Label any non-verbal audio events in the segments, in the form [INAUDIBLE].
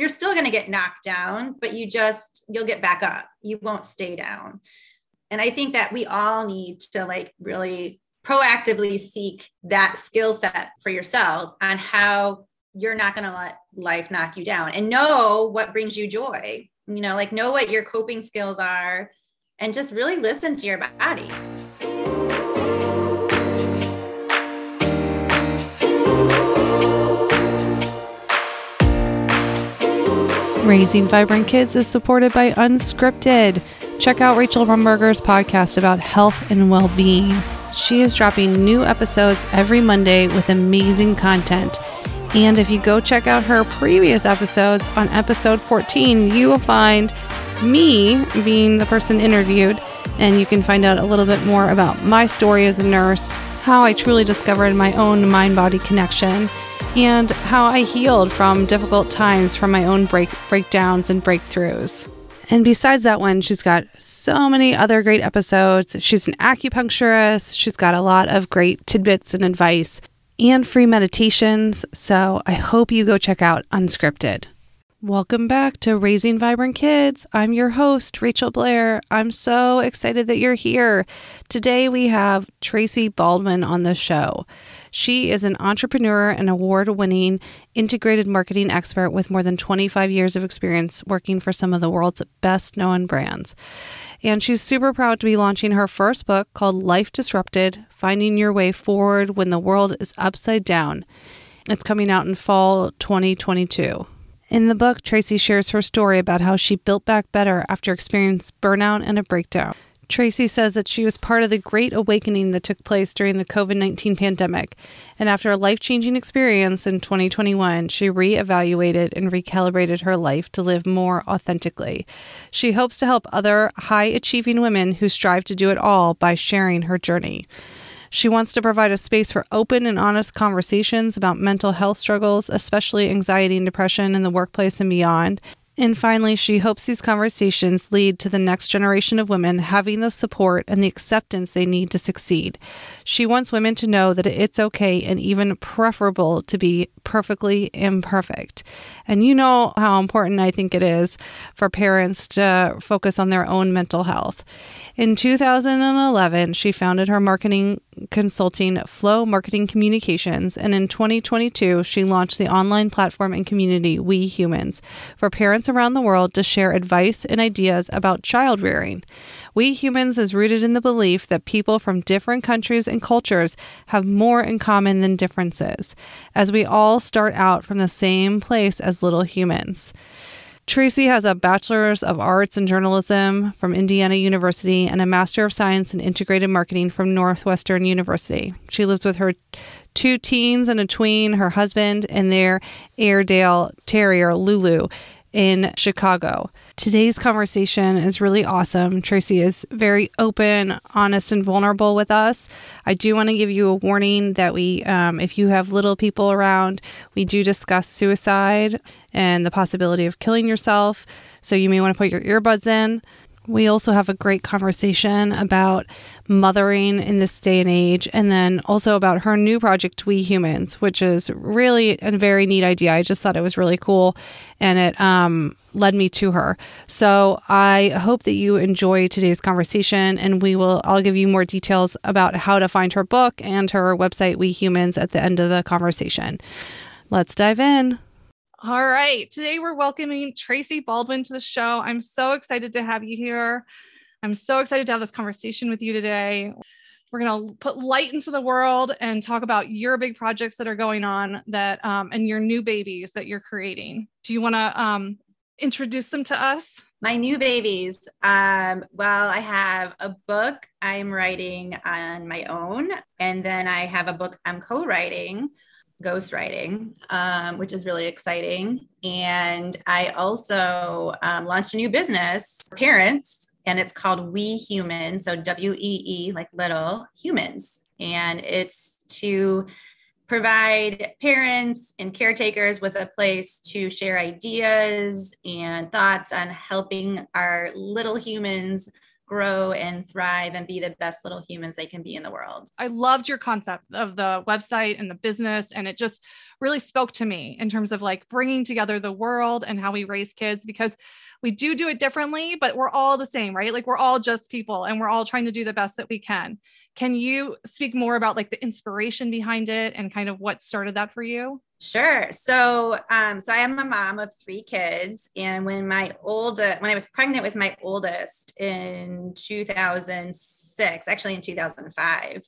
you're still going to get knocked down, but you just, you'll get back up. You won't stay down. And I think that we all need to like really proactively seek that skill set for yourself on how you're not going to let life knock you down and know what brings you joy. You know, like know what your coping skills are and just really listen to your body. Raising Vibrant Kids is supported by Unscripted. Check out Rachel Rumberger's podcast about health and well being. She is dropping new episodes every Monday with amazing content. And if you go check out her previous episodes on episode 14, you will find me being the person interviewed, and you can find out a little bit more about my story as a nurse, how I truly discovered my own mind body connection and how I healed from difficult times from my own break breakdowns and breakthroughs. And besides that one, she's got so many other great episodes. She's an acupuncturist. She's got a lot of great tidbits and advice and free meditations. So I hope you go check out Unscripted. Welcome back to Raising Vibrant Kids. I'm your host, Rachel Blair. I'm so excited that you're here. Today we have Tracy Baldwin on the show. She is an entrepreneur and award winning integrated marketing expert with more than 25 years of experience working for some of the world's best known brands. And she's super proud to be launching her first book called Life Disrupted Finding Your Way Forward When the World is Upside Down. It's coming out in fall 2022. In the book, Tracy shares her story about how she built back better after experiencing burnout and a breakdown. Tracy says that she was part of the great awakening that took place during the COVID 19 pandemic. And after a life changing experience in 2021, she re-evaluated and recalibrated her life to live more authentically. She hopes to help other high achieving women who strive to do it all by sharing her journey. She wants to provide a space for open and honest conversations about mental health struggles, especially anxiety and depression in the workplace and beyond, and finally, she hopes these conversations lead to the next generation of women having the support and the acceptance they need to succeed. She wants women to know that it's okay and even preferable to be perfectly imperfect. And you know how important I think it is for parents to focus on their own mental health. In 2011, she founded her marketing consulting Flow Marketing Communications, and in 2022, she launched the online platform and community WeeHumans for parents around the world to share advice and ideas about child rearing. WeeHumans is rooted in the belief that people from different countries and cultures have more in common than differences, as we all start out from the same place as little humans. Tracy has a bachelor's of arts in journalism from Indiana University and a master of science in integrated marketing from Northwestern University. She lives with her two teens and a tween, her husband, and their Airedale Terrier, Lulu, in Chicago. Today's conversation is really awesome. Tracy is very open, honest, and vulnerable with us. I do want to give you a warning that we, um, if you have little people around, we do discuss suicide and the possibility of killing yourself. So you may want to put your earbuds in. We also have a great conversation about mothering in this day and age, and then also about her new project, WeeHumans, which is really a very neat idea. I just thought it was really cool, and it um, led me to her. So I hope that you enjoy today's conversation, and we will. I'll give you more details about how to find her book and her website, WeeHumans, at the end of the conversation. Let's dive in. All right. Today we're welcoming Tracy Baldwin to the show. I'm so excited to have you here. I'm so excited to have this conversation with you today. We're going to put light into the world and talk about your big projects that are going on that um, and your new babies that you're creating. Do you want to um, introduce them to us? My new babies. Um, well, I have a book I'm writing on my own, and then I have a book I'm co writing ghostwriting, um, which is really exciting. And I also um, launched a new business for parents, and it's called WeeHumans. So W E E, like little humans. And it's to provide parents and caretakers with a place to share ideas and thoughts on helping our little humans grow and thrive and be the best little humans they can be in the world. I loved your concept of the website and the business, and it just really spoke to me in terms of like bringing together the world and how we raise kids because we do do it differently, but we're all the same, right? Like we're all just people and we're all trying to do the best that we can. Can you speak more about like the inspiration behind it and kind of what started that for you? Sure. So, um, so I am a mom of three kids, and when my oldest, when I was pregnant with my oldest in 2006, actually in 2005,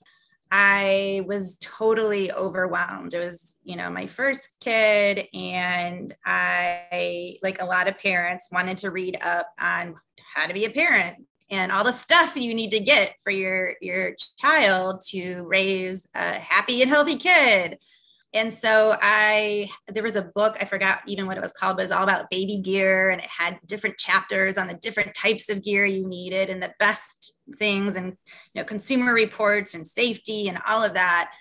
I was totally overwhelmed. It was, you know, my first kid, and I, like a lot of parents, wanted to read up on how to be a parent and all the stuff you need to get for your your child to raise a happy and healthy kid and so I, there was a book, I forgot even what it was called, but it was all about baby gear and it had different chapters on the different types of gear you needed and the best things and, you know, consumer reports and safety and all of that.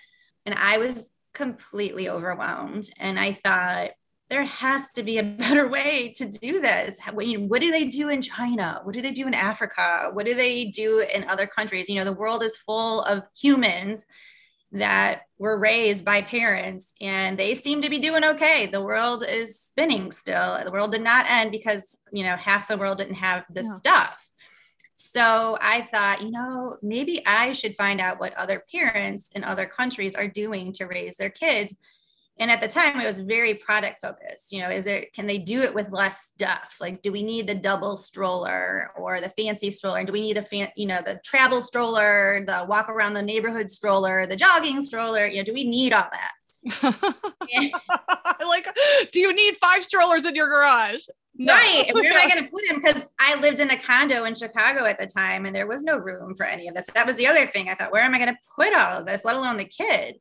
And I was completely overwhelmed. And I thought, there has to be a [LAUGHS] better way to do this. What do they do in China? What do they do in Africa? What do they do in other countries? You know, the world is full of humans that were raised by parents and they seem to be doing okay. The world is spinning still. The world did not end because, you know, half the world didn't have this no. stuff. So I thought, you know, maybe I should find out what other parents in other countries are doing to raise their kids and at the time it was very product focused you know is it can they do it with less stuff like do we need the double stroller or the fancy stroller do we need a fan you know the travel stroller the walk around the neighborhood stroller the jogging stroller you know do we need all that [LAUGHS] like do you need five strollers in your garage no. Right. Where am I going [LAUGHS] to put him? Because I lived in a condo in Chicago at the time and there was no room for any of this. That was the other thing. I thought, where am I going to put all of this, let alone the kid?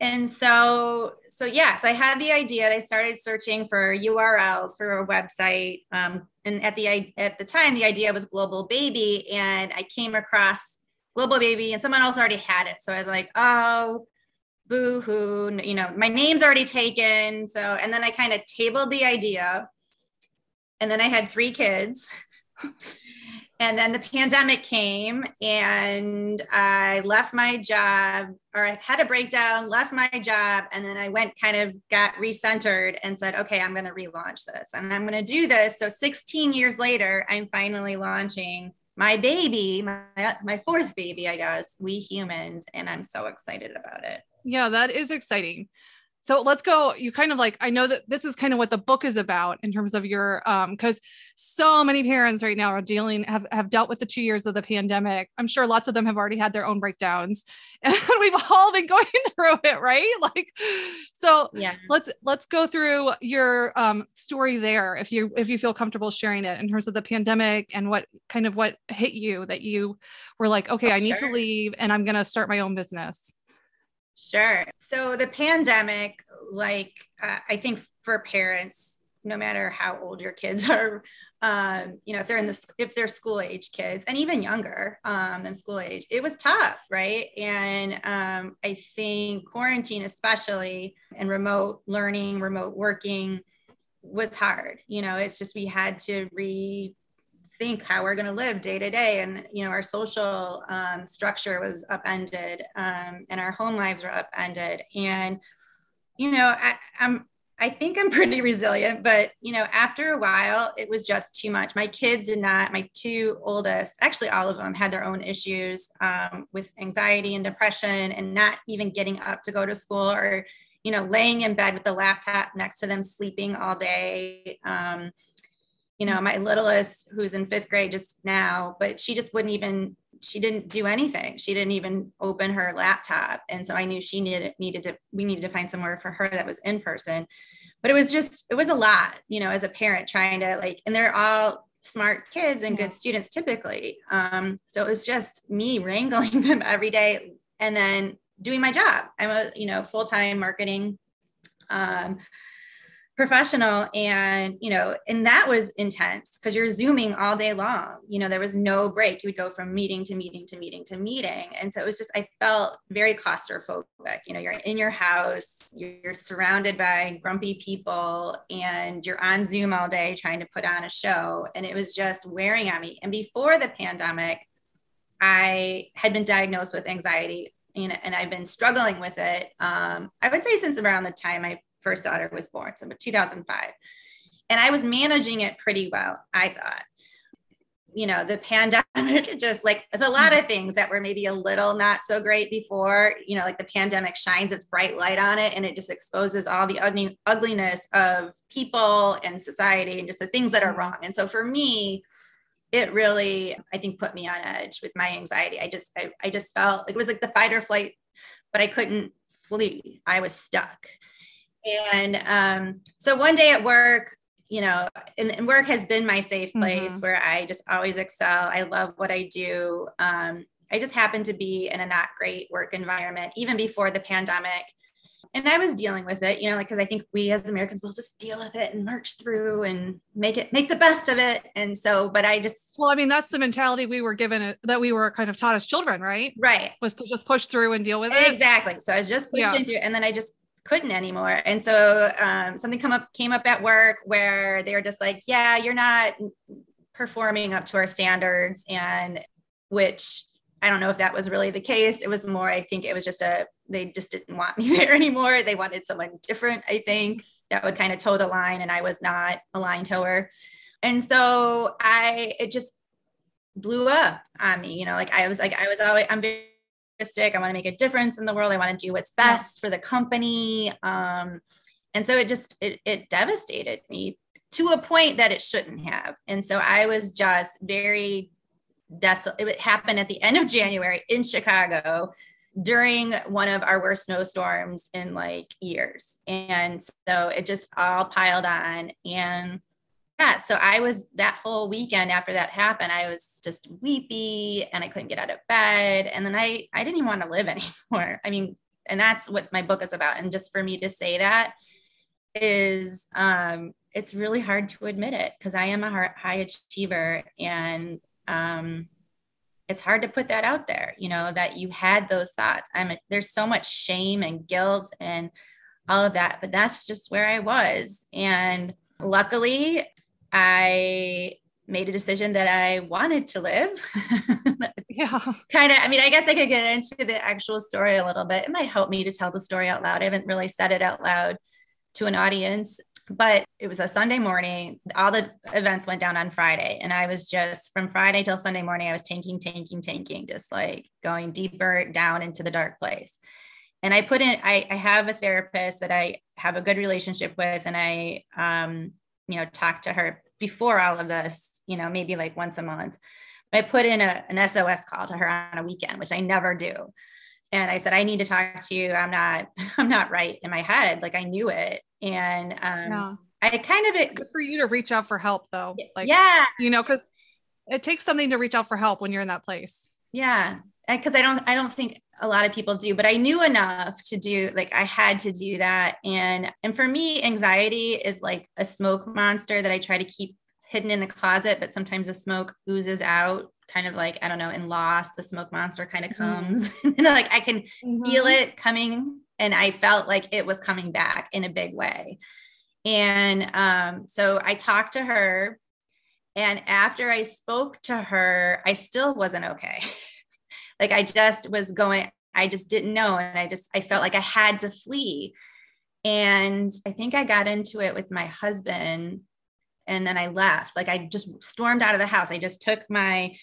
And so so yes i had the idea i started searching for urls for a website. Um, and at the at the time the idea was global baby and i came across global baby and someone else already had it. So i was like oh boo hoo you know my name's already taken. So and then i kind of tabled the idea and then i had three kids [LAUGHS] and then the pandemic came and i left my job or i had a breakdown left my job and then i went kind of got recentered and said okay i'm going to relaunch this. And i'm going to do this. So 16 years later i'm finally launching my baby my, my fourth baby i guess WeeHumans and i'm so excited about it. Yeah that is exciting so let's go you kind of like i know that this is kind of what the book is about in terms of your um because so many parents right now are dealing have, have dealt with the two years of the pandemic. I'm sure lots of them have already had their own breakdowns. [LAUGHS] And we've all been going [LAUGHS] through it right? Like so yeah. let's let's go through your um story there if you if you feel comfortable sharing it in terms of the pandemic and what kind of what hit you that you were like okay i need to leave and i'm going to start my own business Sure. So the pandemic, like uh, I think for parents, no matter how old your kids [LAUGHS] are, um, you know, if they're in the if they're school age kids and even younger um, than school age, it was tough, right? And um, I think quarantine, especially and remote learning, remote working, was hard. You know, it's just we had to re think how we're going to live day to day. And you know our social um, structure was upended um, and our home lives were upended. And you know I, i'm i think i'm [LAUGHS] pretty resilient but you know after a while it was just too much. My kids did not my two oldest actually all of them had their own issues um, with anxiety and depression and not even getting up to go to school or you know laying in bed with the laptop next to them sleeping all day um, you know, my littlest who's in fifth grade just now, but she just wouldn't even, she didn't do anything. She didn't even open her laptop. And so I knew she needed, needed to, we needed to find somewhere for her that was in person. But it was just, it was a lot, you know, as a parent trying to like, and they're all smart kids and good students typically. Um, so it was just me wrangling [LAUGHS] them every day and then doing my job. I'm a, you know, full-time marketing um, professional and you know and that was intense because you're zooming all day long. You know there was no break. You would go from meeting to meeting to meeting to meeting. And so it was just i felt very claustrophobic. You know you're in your house you're surrounded by grumpy people and you're on zoom all day trying to put on a show. And it was just wearing on me. And before the pandemic i had been diagnosed with anxiety and, and I've been struggling with it. Um, I would say since around the time I first daughter was born. So 2005. And I was managing it pretty well, I thought. You know, the pandemic [LAUGHS] just like a lot of things that were maybe a little not so great before, you know, like the pandemic shines its bright light on it and it just exposes all the ugly, ugliness of people and society and just the things that are mm-hmm. wrong. And so for me, it really i think put me on edge with my anxiety i just I, I just felt it was like the fight or flight but i couldn't flee i was stuck and um, so one day at work you know and, and work has been my safe place mm-hmm. where i just always excel i love what i do um, i just happened to be in a not great work environment even before the pandemic and I was dealing with it, you know, like because I think we as Americans will just deal with it and march through and make it make the best of it. And so, but I just well, I mean, that's the mentality we were given uh, that we were kind of taught as children, right? Right. Was to just push through and deal with it. Exactly. So I was just pushing yeah. through, and then I just couldn't anymore. And so um, something come up came up at work where they were just like, "Yeah, you're not performing up to our standards," and which I don't know if that was really the case. It was more, I think it was just a, they just didn't want [LAUGHS] me there anymore. They wanted someone different, I think, that would kind of toe the line. And I was not a line tower. And so I, it just blew up on me, you know, like I was like, I was always, I'm very I want to make a difference in the world. I want to do what's best for the company. Um, and so it just, it, it devastated me to a point that it shouldn't have. And so I was just very desolate. It happened at the end of January in Chicago during one of our worst snowstorms in like years. And so it just all piled on. And yeah, so I was that whole weekend after that happened, I was just weepy and I couldn't get out of bed. And then I, I didn't even want to live [LAUGHS] anymore. I mean, and that's what my book is about. And just for me to say that is, um, it's really hard to admit it because I am a high achiever and um, it's hard to put that out there, you know, that you had those thoughts. I'm there's so much shame and guilt and all of that, but that's just where I was. And luckily, I made a decision that I wanted to live. [LAUGHS] yeah. kind of, I mean, I guess I could get into the actual story a little bit. It might help me to tell the story out loud. I haven't really said it out loud to an audience but it was a Sunday morning. All the events went down on Friday. And I was just from Friday till Sunday morning, I was tanking, tanking, tanking, just like going deeper down into the dark place. And I put in, I, I have a therapist that I have a good relationship with. And I, um, you know, talk to her before all of this, you know, maybe like once a month. I put in a, an SOS call to her on a weekend, which I never do. And I said, I need to talk to you. I'm not, [LAUGHS] I'm not right in my head. Like I knew it and um, yeah. I kind of it good for you to reach out for help though. Like yeah, you know, because it takes something to reach out for help when you're in that place. Yeah, because I don't I don't think a lot of people do, but I knew enough to do like I had to do that. And and for me, anxiety is like a smoke monster that I try to keep hidden in the closet, but sometimes the smoke oozes out kind of like I don't know in Lost, the smoke monster kind of mm-hmm. comes, mm. [LAUGHS] and like I can mm-hmm. feel it coming and I felt like it was coming back in a big way. And um, so I talked to her. And after I spoke to her, I still wasn't okay. [LAUGHS] like I just was going, I just didn't know. And I just, I felt like I had to flee. And I think I got into it with my husband and then I left. Like I just stormed out of the house. I just took my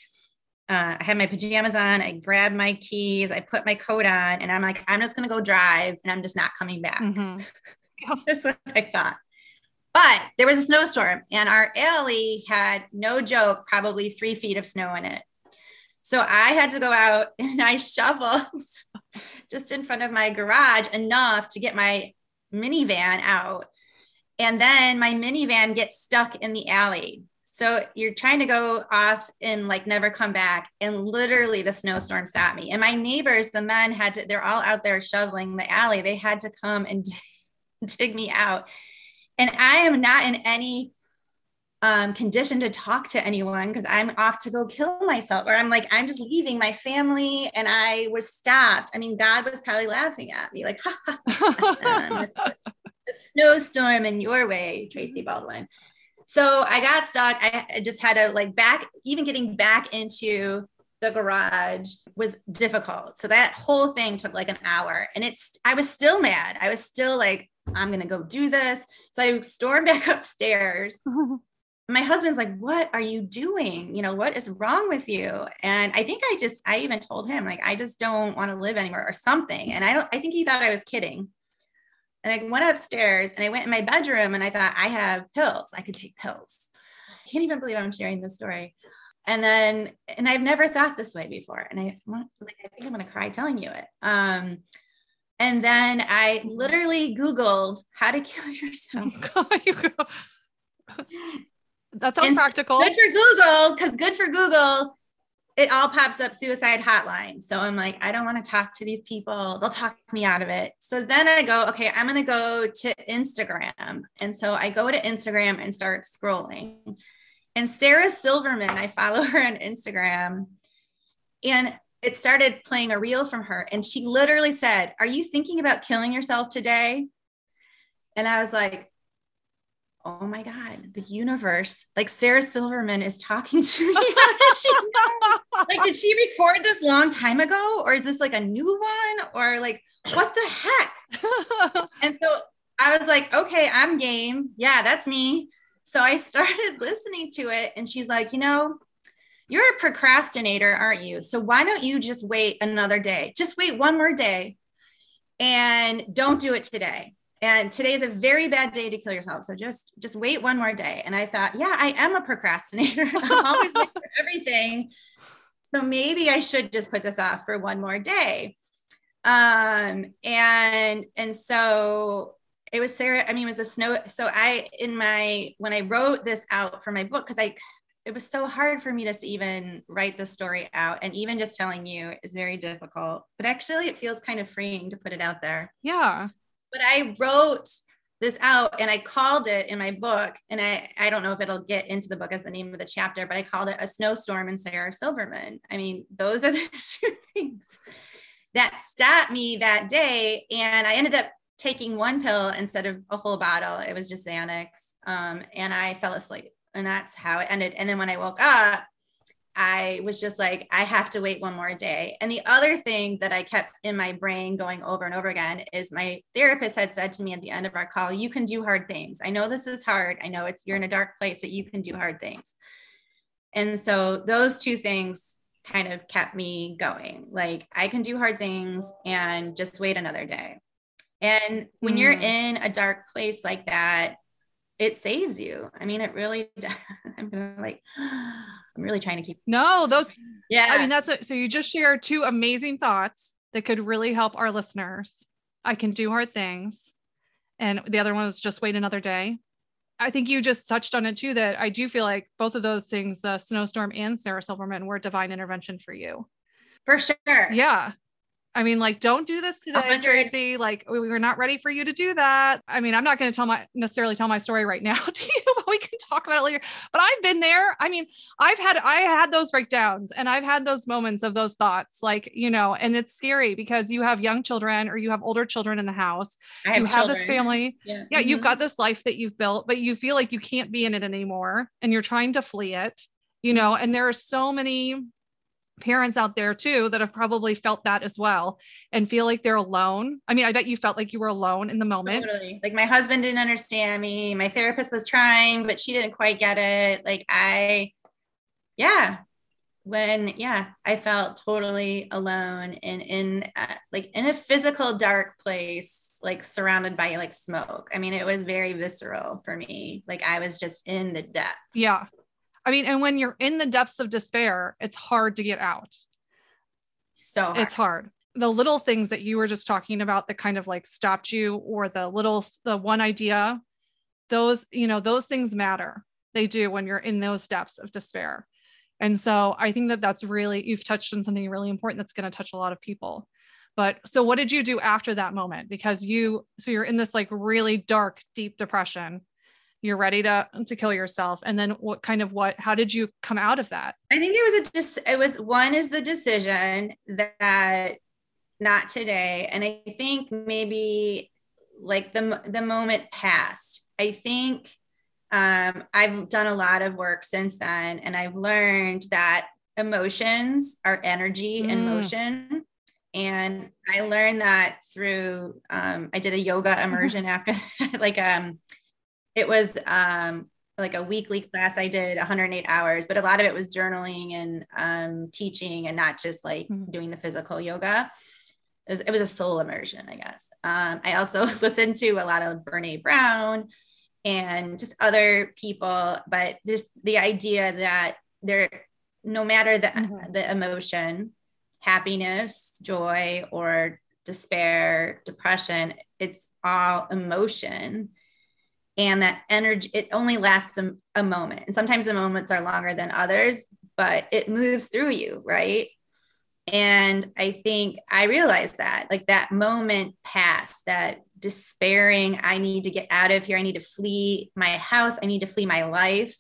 uh, I had my pajamas on. I grabbed my keys. I put my coat on, and I'm like, I'm just gonna go drive, and I'm just not coming back. Mm-hmm. [LAUGHS] That's what I thought. But there was a snowstorm, and our alley had no joke, probably three feet of snow in it. So I had to go out [LAUGHS] and I shoveled [LAUGHS] just in front of my garage enough to get my minivan out. And then my minivan gets stuck in the alley. So you're trying to go off and like never come back. And literally the snowstorm stopped me. And my neighbors, the men had to, they're all out there shoveling the alley. They had to come and [LAUGHS] dig me out. And I am not in any um, condition to talk to anyone because I'm off to go kill myself, or I'm like, I'm just leaving my family and I was stopped. I mean, God was probably laughing at me, like, ha, ha, ha, a snowstorm in your way, Tracy Baldwin so I got stuck. I just had to like back, even getting back into the garage was difficult. So that whole thing took like an hour and it's, I was still mad. I was still like, I'm going to go do this. So I stormed back upstairs. My husband's like, What are you doing? You know, what is wrong with you? And I think I just, I even told him, like, I just don't want to live anymore or something. And I don't, I think he thought I was kidding. And I went upstairs and I went in my bedroom and I thought, I have pills. I could take pills. I can't even believe I'm sharing this story. And then, and I've never thought this way before. And I, like, I think I'm going to cry telling you it. Um, and then I literally Googled how to kill [LAUGHS] yourself. [LAUGHS] [LAUGHS] that sounds and practical. Good for Google, because good for Google, it all pops up suicide hotline. So I'm like, I don't want to talk to these people. They'll talk me out of it. So then I go, okay, I'm going to go to Instagram. And so I go to Instagram and start scrolling. And Sarah Silverman, I follow [LAUGHS] her on Instagram. And it started playing a reel from her and she literally said are you thinking about killing yourself today and i was like oh my god the universe like sarah silverman is talking to me [LAUGHS] like did she record this long time ago or is this like a new one or like what the heck [LAUGHS] and so i was like okay i'm game yeah that's me so i started [LAUGHS] listening to it and she's like you know you're a procrastinator, aren't you? So why don't you just wait another day? Just wait one more day and don't do it today. And today is a very bad day to kill yourself. So just just wait one more day. And I thought, yeah, I am a procrastinator. [LAUGHS] I'm always late for [LAUGHS] everything. So maybe I should just put this off for one more day. Um, and and so it was Sarah. I mean, it was a snow. So I in my when I wrote this out for my book, because I it was so hard for me just to even write the story out and even just telling you is very difficult but actually it feels kind of freeing to put it out there yeah but i wrote this out and i called it in my book and i i don't know if it'll get into the book as the name of the chapter but i called it a snowstorm and sarah silverman i mean those are [LAUGHS] the two things that stopped me that day and i ended up taking one pill instead of a whole bottle it was just xanax um, and i fell asleep and that's how it ended. And then when I woke up, I was just like, I have to wait one more day. And the other thing that I kept in my brain going over and over again is my therapist had said to me at the end of our call, you can do hard things. I know this is hard. I know it's you're in a dark place, but you can do hard things. And so those two things kind of kept me going. Like I can do hard things and just wait another day. And when mm. you're in a dark place like that, it saves you. I mean, it really, [LAUGHS] does. I'm gonna like, I'm really trying to keep. No, those, yeah. I mean, that's it. So you just share two amazing thoughts that could really help our listeners. I can do hard things. And the other one was just wait another day. I think you just touched on it too, that I do feel like both of those things, the snowstorm and Sarah Silverman were divine intervention for you. For sure. Yeah. I mean, like, don't do this today, 100. Tracy. Like, we were not ready for you to do that. I mean, I'm not going to tell my necessarily tell my story right now [LAUGHS] to you, [LAUGHS] we can talk about it later. But I've been there. I mean, I've had I had those breakdowns and I've had those moments of those thoughts, like, you know, and it's scary because you have young children or you have older children in the house. Have you children. have this family. Yeah, yeah mm-hmm. you've got this life that you've built, but you feel like you can't be in it anymore and you're trying to flee it, you know, and there are so many parents out there too that have probably felt that as well and feel like they're alone. I mean, I bet you felt like you were alone in the moment. Totally. Like my husband didn't understand me. My therapist was trying, but she didn't quite get it. Like I, yeah, when yeah, I felt totally alone and in uh, like in a physical dark place, like surrounded by like smoke. I mean, it was very visceral for me. Like I was just in the depths. Yeah. I mean, and when you're in the depths of despair, it's hard to get out. So hard. it's hard. The little things that you were just talking about that kind of like stopped you, or the little, the one idea, those, you know, those things matter. They do when you're in those depths of despair. And so I think that that's really, you've touched on something really important that's going to touch a lot of people. But so what did you do after that moment? Because you, so you're in this like really dark, deep depression you're ready to to kill yourself? And then what kind of what how did you come out of that? I think it was a dis- it was one is the decision that not today. And i think maybe like the the moment passed. I think um, i've done a lot of work since then and i've learned that emotions are energy mm. and motion. And I learned that through um, I did a yoga mm-hmm. immersion after [LAUGHS] like um it was um like a weekly class I did 108 hours, but a lot of it was journaling and um, teaching and not just like mm-hmm. doing the physical yoga. It was, it was, a soul immersion, I guess. Um, I also [LAUGHS] listened to a lot of Brene Brown and just other people, but just the idea that there, no matter the, mm-hmm. the emotion, happiness, joy, or despair, depression, it's all emotion and that energy it only lasts a, a, moment. And sometimes the moments are longer than others but it moves through you right? And i think i realized that like that moment passed that despairing i need to get out of here i need to flee my house i need to flee my life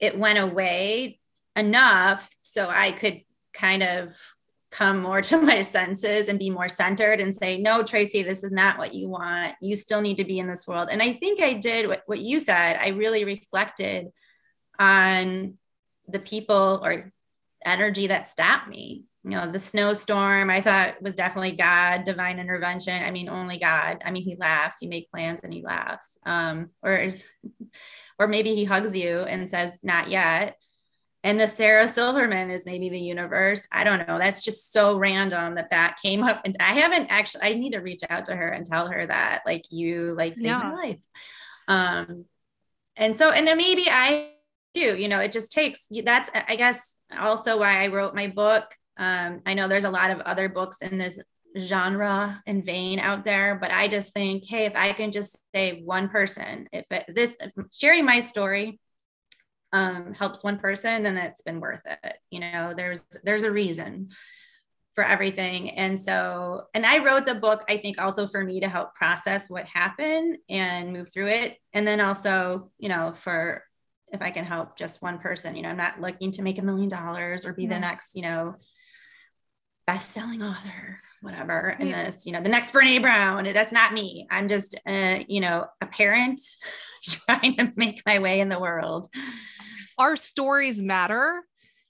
it went away enough so i could kind of come more [LAUGHS] to my senses and be more centered and say, no, Tracy, this is not what you want. You still need to be in this world. And I think I did what, what you said. I really reflected on the people or energy that stopped me. You know, the snowstorm, I thought was definitely God, divine intervention. I mean, only God. I mean, he laughs, you make plans and he laughs. Um, or is, or maybe he hugs you and says, not yet and the Sarah Silverman is maybe the universe. I don't know. That's just so random that that came up. And I haven't actually, I need to reach out to her and tell her that like you like saved yeah. my life. Um, and so, and then maybe I do, you know, it just takes, that's, I guess also why I wrote my book. Um, I know there's a lot of other books in this genre and vein out there, but I just think, Hey, if I can just say one person, if it, this, if sharing my story, um, helps one person, then it's been worth it. You know, there's there's a reason for everything. And so, and I wrote the book, I think also for me to help process what happened and move through it. And then also, you know, for if I can help just one person, you know, I'm not looking to make a million dollars or be yeah. the next, you know, best selling author, whatever. And this, you know, the next Brene Brown, that's not me. I'm just, uh, you know, a parent [LAUGHS] trying to make my way in the world our stories matter.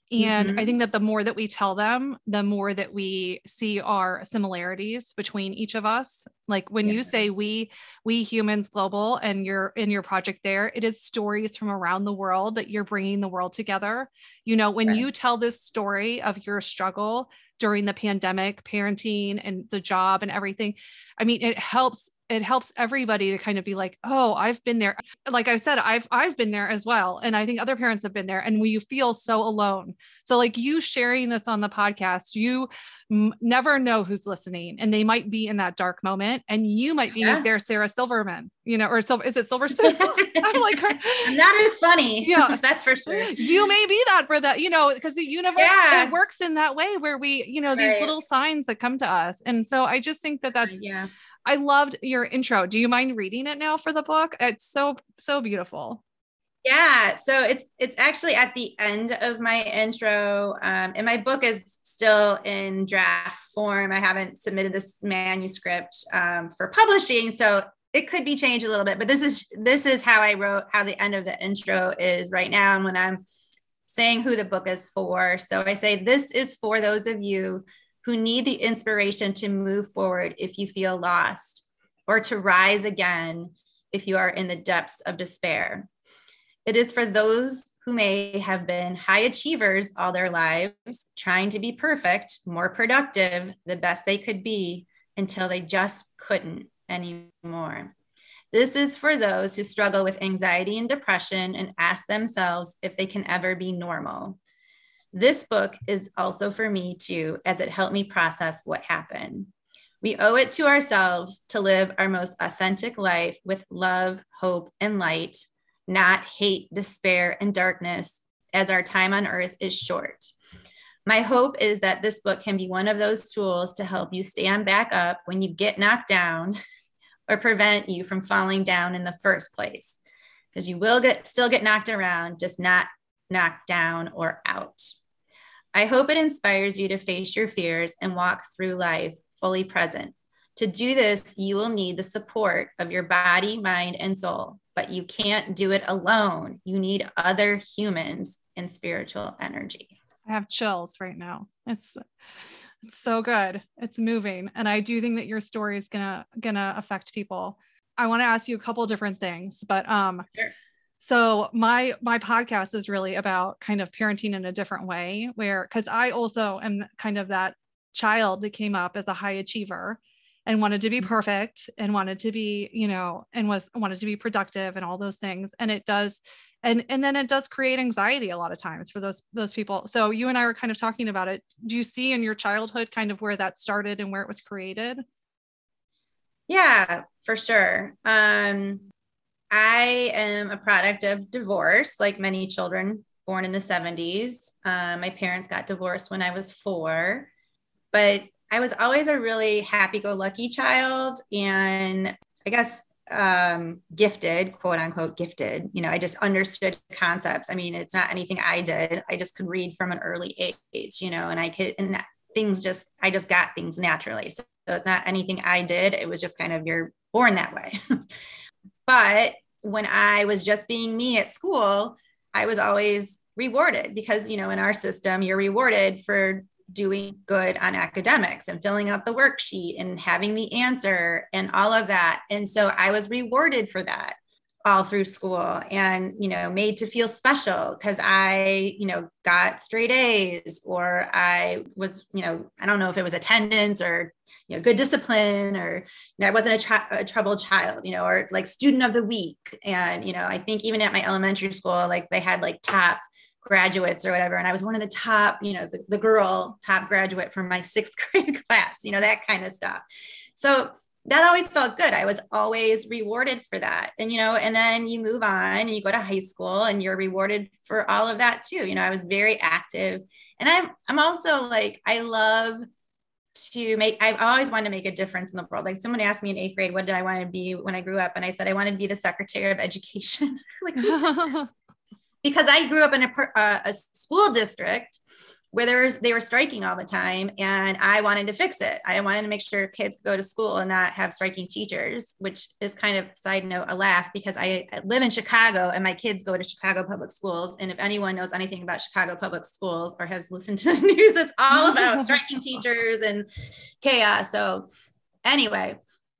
And mm-hmm. I think that the more that we tell them, the more that we see our similarities between each of us. Like when yeah. you say we, we humans global, and you're in your project there, it is stories from around the world that you're bringing the world together. You know, when right. you tell this story of your struggle during the pandemic, parenting and the job and everything, I mean, it helps it helps everybody to kind of be like oh i've been there. Like i said i've i've been there as well and i think other parents have been there and we feel so alone. So like you sharing this on the podcast you m- never know who's listening and they might be in that dark moment and you might be yeah. their sarah silverman you know or silver is it silverstone [LAUGHS] i'm like her. That is funny. Yeah. [LAUGHS] That's for sure. You may be that for that you know because the universe yeah. it works in that way where we you know these little signs that come to us and so i just think that uh, that's yeah I loved your intro. Do you mind reading it now for the book? It's so so beautiful. Yeah, so it's it's actually at the end of my intro, um, and my book is still in draft form. I haven't submitted this manuscript um, for publishing, so it could be changed a little bit. But this is this is how I wrote how the end of the intro is right now, and when I'm saying who the book is for. So I say this is for those of you who need the inspiration to move forward if you feel lost or to rise again if you are in the depths of despair. It is for those who may have been high achievers all their lives, trying to be perfect, more productive, the best they could be until they just couldn't anymore. This is for those who struggle with anxiety and depression and ask themselves if they can ever be normal. This book is also for me too, as it helped me process what happened. We owe it to ourselves to live our most authentic life with love, hope, and light, not hate, despair, and darkness, as our time on earth is short. My hope is that this book can be one of those tools to help you stand back up when you get knocked down [LAUGHS] or prevent you from falling down in the first place. Because you will get still get knocked around, just not knocked down or out. I hope it inspires you to face your fears and walk through life fully present. To do this, you will need the support of your body, mind, and soul, but you can't do it alone. You need other humans and spiritual energy. I have chills right now. It's It's so good. It's moving. And I do think that your story is gonna gonna affect people. I want to ask you a couple different things, but um sure. So my my podcast is really about kind of parenting in a different way where because I also am kind of that child that came up as a high achiever and wanted to be mm-hmm. perfect and wanted to be you know and was wanted to be productive and all those things. And it does and and then it does create anxiety a lot of times for those those people. So you and i were kind of talking about it. Do you see in your childhood kind of where that started and where it was created? Yeah for sure. Um i am a product of divorce like many children born in the 70s um, my parents got divorced when i was four but i was always a really happy-go-lucky child and i guess um, gifted, quote unquote, gifted. You know, I just understood concepts. I mean, it's not anything I did. I just could read from an early age, you know, and I could, and things just, I just got things naturally. So it's not anything I did. It was just kind of you're born that way. [LAUGHS] but when I was just being me at school, I was always rewarded because, you know, in our system, you're rewarded for doing good on academics and filling out the worksheet and having the answer and all of that. And so I was rewarded for that all through school and you know made to feel special because i you know got straight a's or i was you know i don't know if it was attendance or you know good discipline or you know, i wasn't a, tra- a troubled child you know or like student of the week and you know i think even at my elementary school like they had like top graduates or whatever. And I was one of the top, you know, the, the girl top graduate from my [LAUGHS] sixth grade [LAUGHS] class, you know, that kind of stuff. So that always felt good. I was always rewarded for that. And, you know, and then you move on and you go to high school and you're rewarded for all of that too. You know, I was very active. And I'm I'm also like, I love to make I've always wanted to make a difference in the world. Like someone asked me in eighth grade, what did I want to be when I grew up? And I said I wanted to be the secretary of education. [LAUGHS] like [LAUGHS] because I grew up in a, uh, a school district where there was, they were striking all the time and I wanted to fix it. I wanted to make sure kids go to school and not have striking teachers, which is kind of side note a laugh because I, live in Chicago and my kids go to Chicago public schools. And if anyone knows anything about Chicago public schools or has listened to [LAUGHS] the news, it's all about striking [LAUGHS] teachers and chaos. So anyway,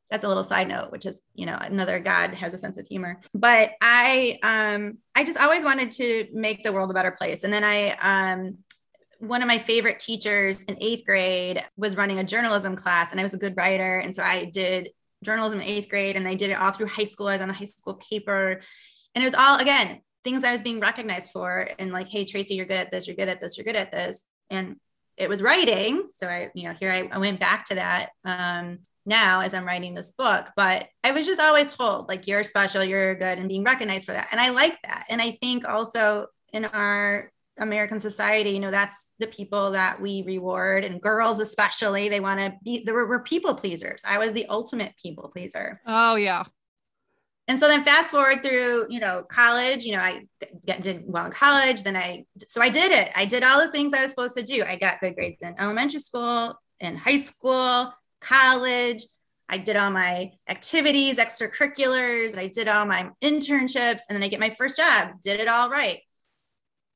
that's a little side note which is you know another god has a sense of humor but i um i just always wanted to make the world a better place and then i um one of my favorite teachers in eighth grade was running a journalism class and i was a good writer. And so i did journalism in eighth grade and i did it all through high school. I was on the high school paper. And it was all again things i was being recognized for and like hey tracy you're good at this you're good at this you're good at this. And it was writing. So i you know here i, I went back to that um, now as I'm writing this book, but I was just always told like you're special, you're good, and being recognized for that. And I like that. And I think also in our American society, you know, that's the people that we reward, and girls especially, they want to be. There were, were people pleasers. I was the ultimate people pleaser. Oh yeah. And so then fast forward through, you know, college, you know, I did well in college. Then I, so I did it. I did all the things I was supposed to do. I got good grades in elementary school, in high school, college. I did all my activities, extracurriculars, I did all my internships, and then I get my first job, did it all right.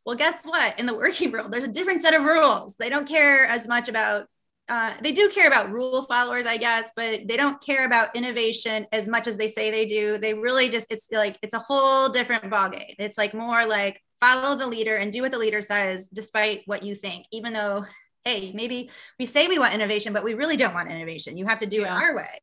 Well, guess what? In the working world, there's a different set of rules. They don't care as much about, uh, they do care about rule followers, I guess, but they don't care about innovation as much as they say they do. They really just, it's like, it's a whole different ballgame. It's like more like follow the leader and do what the leader says, despite what you think, even though [LAUGHS] hey, maybe we say we want innovation, but we really don't want innovation. You have to do yeah. it our way.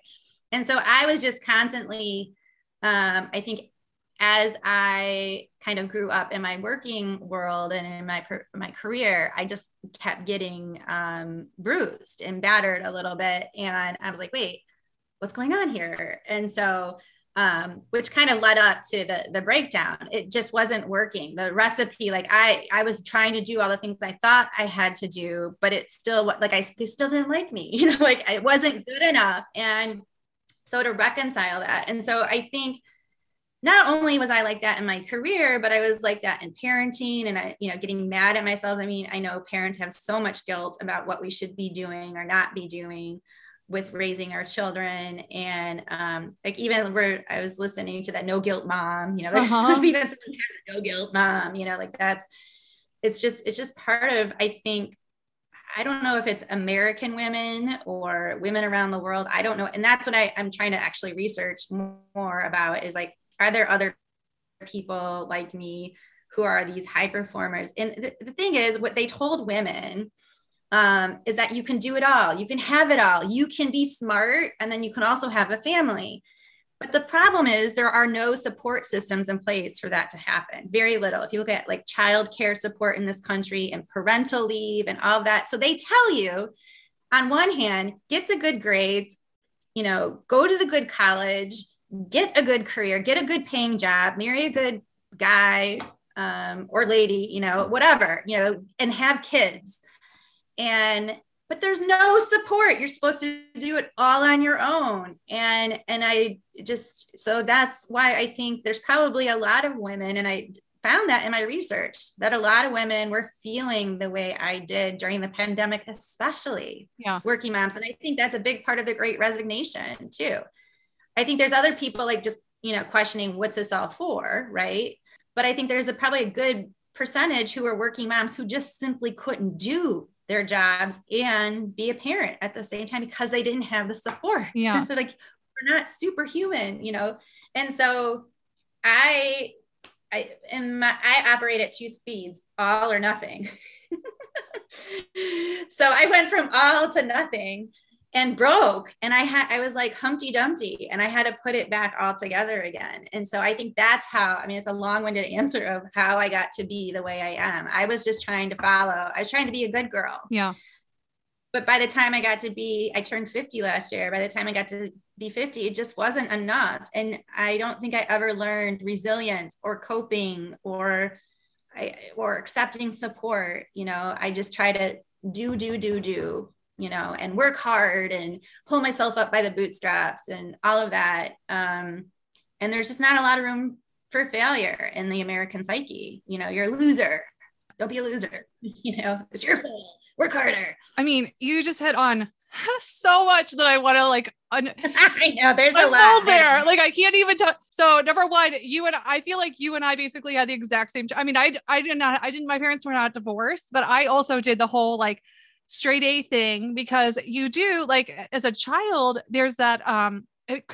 And so I was just constantly, um, I think, as I kind of grew up in my working world and in my my career, I just kept getting um, bruised and battered a little bit, and I was like, wait, what's going on here? And so um, which kind of led up to the the breakdown. It just wasn't working. The recipe, like I I was trying to do all the things I thought I had to do, but it still like I they still didn't like me. [LAUGHS] You know, like it wasn't good enough. And so to reconcile that, and so I think not only was I like that in my career, but I was like that in parenting and I, you know, getting mad at myself. I mean, I know parents have so much guilt about what we should be doing or not be doing with raising our children and um, like even where I was listening to that no guilt mom, you know, uh-huh. there's [LAUGHS] even someone who has a no guilt mom, you know, like that's it's just it's just part of I think I don't know if it's American women or women around the world. I don't know. And that's what I, I'm trying to actually research more about is like, are there other people like me who are these high performers? And the, the thing is, what they told women um, is that you can do it all. You can have it all. You can be smart and then you can also have a family. But the problem is there are no support systems in place for that to happen. Very little. If you look at like child care support in this country and parental leave and all of that. So they tell you on one hand, get the good grades, you know, go to the good college, get a good career, get a good paying job, marry a good guy um, or lady, you know, whatever, you know, and have kids. And but there's no support. You're supposed to do it all on your own. And and i just so that's why i think there's probably a lot of women and i found that in my research that a lot of women were feeling the way i did during the pandemic especially yeah. working moms. And i think that's a big part of the great resignation too i think there's other people like just you know questioning what's this all for right but i think there's a probably a good percentage who are working moms who just simply couldn't do their jobs and be a parent at the same time because they didn't have the support. [LAUGHS] Yeah. like we're not superhuman, you know? And so I, I, in my, I operate at two speeds, all or nothing. [LAUGHS] so I went from all to nothing and broke. And i had i was like humpty dumpty and i had to put it back all together again. And so i think that's how i mean it's a long-winded [LAUGHS] answer of how i got to be the way i am. I was just trying to follow i was trying to be a good girl. Yeah. But by the time i got to be i turned 50 last year. By the time i got to be 50 it just wasn't enough. And i don't think i ever learned resilience or coping or I or accepting support. You know i just try to do do do do you know, and work hard and pull myself up by the bootstraps and all of that. Um, and there's just not a lot of room for failure in the American psyche. You know, you're a loser. Don't be a loser. [LAUGHS] You know, it's your fault. Work harder. [LAUGHS] I mean, you just hit on [LAUGHS] so much that I want to like. Un- I know there's a lot there. Like I can't even tell. So number one, you and I feel like you and I basically had the exact same. I mean, I I did not. I didn't. My parents were not divorced, but I also did the whole like straight A thing because you do like as a child, there's that um it,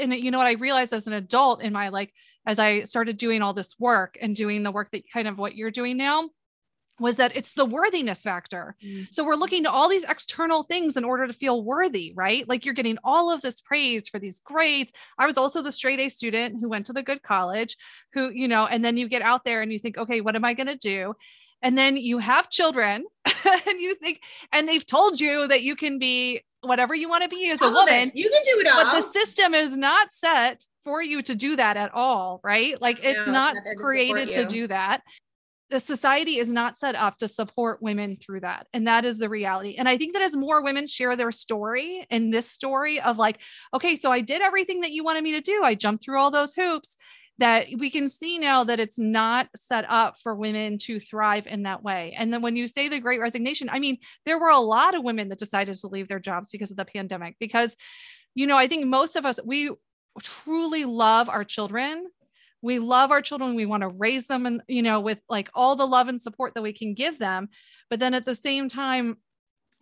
and you know what I realized as an adult in my like as I started doing all this work and doing the work that kind of what you're doing now was that it's the worthiness factor. Mm. So we're looking to all these external things in order to feel worthy, right? Like you're getting all of this praise for these grades. I was also the straight A student who went to the good college, who, you know, and then you get out there and you think, okay, what am I going to do? And then you have children [LAUGHS] and you think and they've told you that you can be whatever you want to be as a woman you can do it all but the system is not set for you to do that at all right? Like it's no, not, created to, to do that. The society is not set up to support women through that and that is the reality. And i think that as more women share their story in this story of like okay so i did everything that you wanted me to do. I jumped through all those hoops that we can see now that it's not set up for women to thrive in that way. And then when you say the great resignation, I mean, there were a lot of women that decided to leave their jobs because of the pandemic, because, you know, I think most of us, we truly love our children. We love our children. We want to raise them and, you know, with like all the love and support that we can give them. But then at the same time,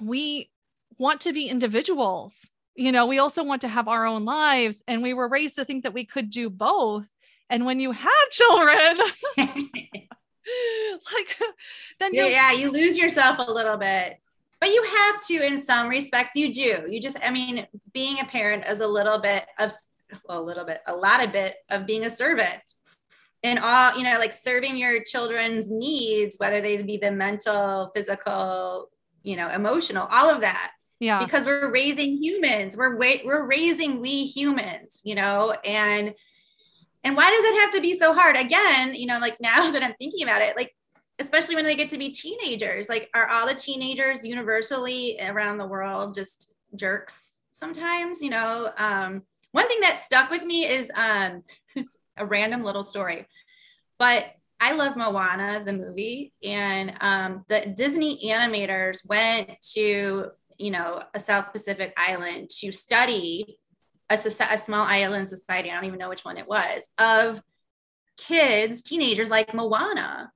we want to be individuals you know we also want to have our own lives and we were raised to think that we could do both and when you have children, [LAUGHS] [LAUGHS] like then yeah, yeah, you lose yourself a little bit. But you have to in some respects, you do. You just, I mean, being a parent is a little bit of well, a little bit, a lot of bit of being a servant and all, you know, like serving your children's needs, whether they be the mental, physical, you know, emotional, all of that. Yeah. Because we're raising humans. We're wait, we're raising we humans, you know, and and why does it have to be so hard? Again, you know, like [LAUGHS] now that I'm thinking about it, like especially when they get to be teenagers, like are all the teenagers universally around the world just jerks sometimes, you know? Um, one thing that stuck with me is um, [LAUGHS] a random little story, but I love Moana, the movie, and um, the Disney animators went to, you know, a South Pacific island to study a, a small island society, I don't even know which one it was, of kids, teenagers like Moana.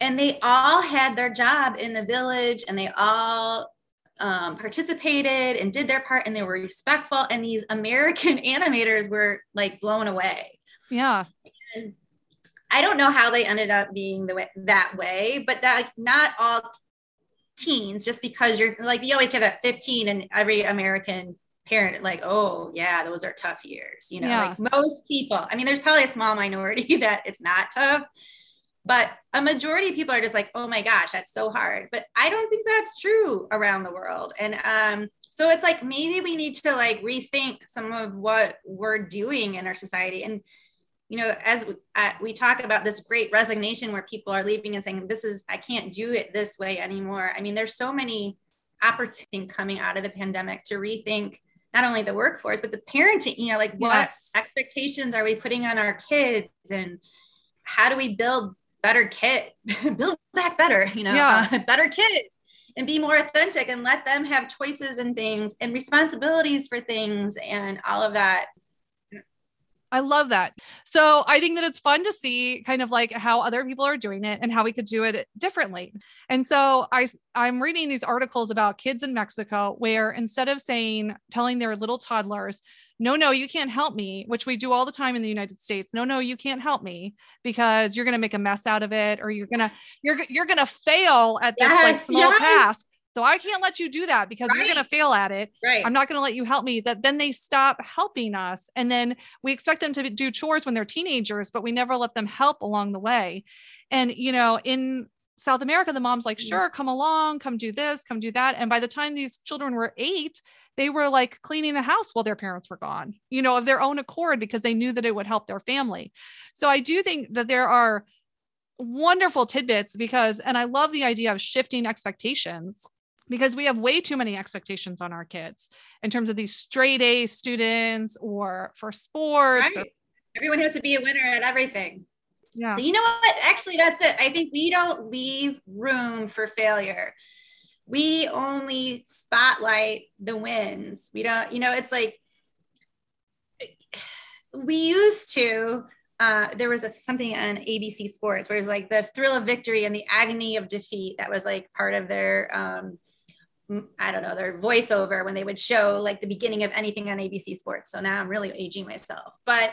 and they all had their job in the village and they all um, participated and did their part and they were respectful. And these american [LAUGHS] animators were like blown away. Yeah. And i don't know how they ended up being the way that way but that like, not all teens just because you're like you always hear that 15 and every american parent like oh yeah those are tough years you know yeah. like most people i mean there's probably a small minority [LAUGHS] that it's not tough but a majority of people are just like oh my gosh that's so hard but i don't think that's true around the world and um so it's like maybe we need to like rethink some of what we're doing in our society and you know as we, uh, we talk about this great resignation where people are leaving and saying this is i can't do it this way anymore i mean there's so many opportunities coming out of the pandemic to rethink not only the workforce but the parenting you know like yes. what expectations are we putting on our kids and how do we build better kid [LAUGHS] build back better you know yeah. uh, [LAUGHS] better kid and be more authentic and let them have choices and things and responsibilities for things and all of that I love that. So I think that it's fun to see kind of like how other people are doing it and how we could do it differently. And so I I'm reading these articles about kids in Mexico where instead of saying telling their little toddlers, no, no, you can't help me, which we do all the time in the United States. No, no, you can't help me because you're going to make a mess out of it or you're going to you're you're going to fail at this yes, like small yes. task so I can't let you do that because right. you're going to fail at it. Right. I'm not going to let you help me. That then they stop helping us. And then we expect them to do chores when they're teenagers, but we never let them help along the way. And, you know, in South America, the mom's like, mm. sure, come along, come do this, come do that. And by the time these children were eight, they were like cleaning the house while their parents were gone, you know, of their own accord because they knew that it would help their family. So I do think that there are wonderful tidbits because, and I love the idea of shifting expectations because we have way too many expectations on our kids in terms of these straight A students or for sports. Right. Or- Everyone has to be a winner at everything. Yeah. you know what? Actually, that's it. I think we don't leave room for failure. We only spotlight the wins. We don't, you know, it's like we used to uh, there was a, something on ABC Sports where it was like the thrill of victory and the agony of defeat. That was like part of their um, I don't know, their voiceover when they would show like the beginning of anything on ABC Sports. So now I'm really aging myself. But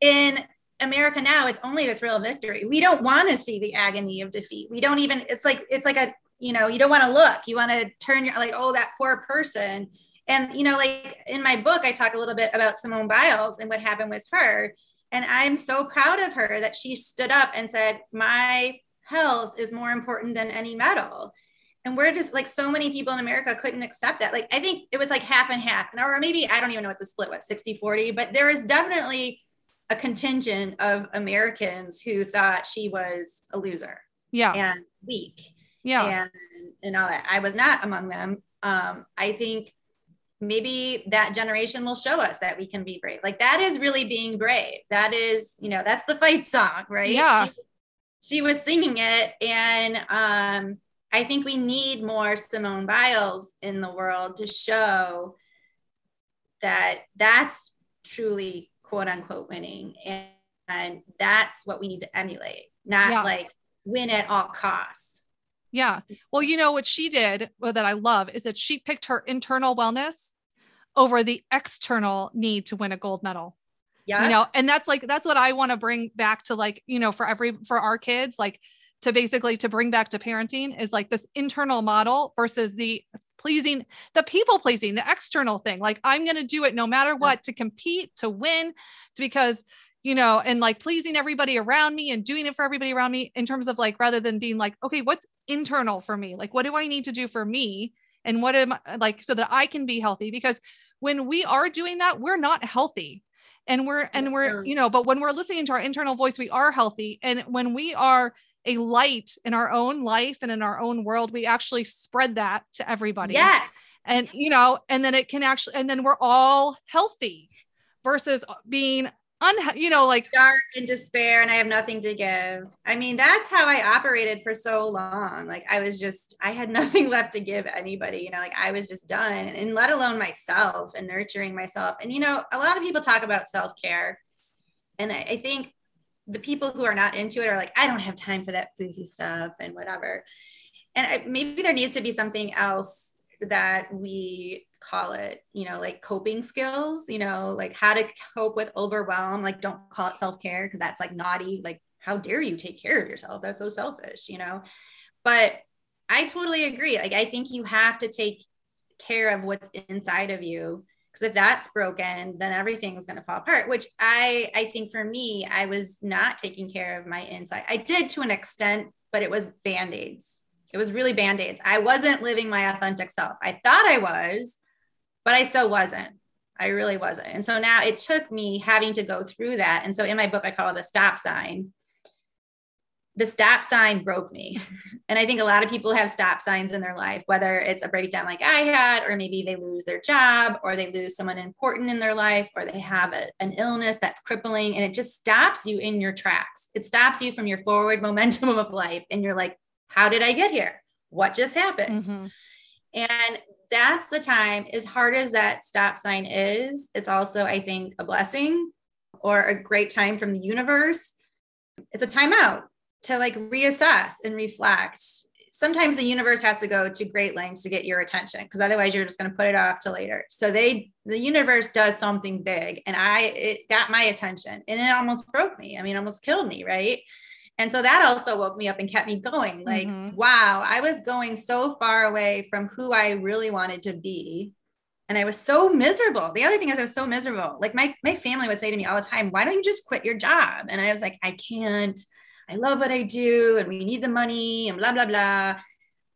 in America now, it's only the thrill of victory. We don't want to see the agony of defeat. We don't even, it's like, it's like a, you know, you don't want to look. You want to turn your, like, oh, that poor person. And, you know, like in my book, I talk a little bit about Simone Biles and what happened with her. And I'm so proud of her that she stood up and said, my health is more important than any medal. And we're just like so many people in america couldn't accept that. Like i think it was like half and half. And or maybe i don't even know what the split was 60 40 but there is definitely a contingent of americans who thought she was a loser yeah. and weak yeah. and and all that. I was not among them. Um i think maybe that generation will show us that we can be brave like that is really being brave that is you know that's the fight song right yeah she, she was singing it and um I think we need more Simone Biles in the world to show that that's truly quote unquote winning. And, and that's what we need to emulate, not yeah. like win at all costs. Yeah. Well, you know what she did well, that I love is that she picked her internal wellness over the external need to win a gold medal. Yeah. You know, and that's like that's what I want to bring back to like, you know, for every for our kids, like to basically to bring back to parenting is like this internal model versus the pleasing the people pleasing the external thing like i'm going to do it no matter what to compete to win to because you know and like pleasing everybody around me and doing it for everybody around me in terms of like rather than being like okay what's internal for me? Like what do i need to do for me? And what am I like so that i can be healthy? Because when we are doing that we're not healthy. And we're and we're you know but when we're listening to our internal voice we are healthy. And when we are a light in our own life and in our own world, we actually spread that to everybody. Yes. And, you know, and then it can actually, and then we're all healthy versus being un, you know, like dark and despair and I have nothing to give. I mean, that's how I operated for so long. Like I was just, I had [LAUGHS] nothing left to give anybody, you know, like I was just done and let alone myself and nurturing myself. And, you know, a lot of people talk about self care. And I, I think the people who are not into it are like, I don't have time for that floozy stuff and whatever. And I, maybe there needs to be something else that we call it, you know, like coping skills, you know, like how to cope with overwhelm. Like, don't call it self care because that's like naughty. Like, how dare you take care of yourself? That's so selfish, you know? But I totally agree. Like, I think you have to take care of what's inside of you because if that's broken then everything is going to fall apart which i i think for me i was not taking care of my inside i did to an extent but it was band-aids it was really band-aids i wasn't living my authentic self i thought i was but i still wasn't i really wasn't and so now it took me having to go through that and so in my book i call it a stop sign the stop sign broke me. [LAUGHS] and I think a lot of people have stop signs in their life, whether it's a breakdown like I had, or maybe they lose their job, or they lose someone important in their life, or they have a, an illness that's crippling, and it just stops you in your tracks. It stops you from your forward [LAUGHS] momentum of life. And you're like, how did I get here? What just happened? Mm-hmm. And that's the time, as hard as that stop sign is, it's also, I think, a blessing or a great time from the universe. It's a timeout to like reassess and reflect sometimes the universe has to go to great lengths to get your attention because otherwise you're just going to put it off to later so they the universe does something big and i it got my attention and it almost broke me i mean almost killed me right and so that also woke me up and kept me going like mm-hmm. wow i was going so far away from who i really wanted to be and I was so miserable. The other thing is I was so miserable. Like my my family would say to me all the time, "Why don't you just quit your job?" And I was like, "I can't. I love what I do and we need the money and blah, blah, blah.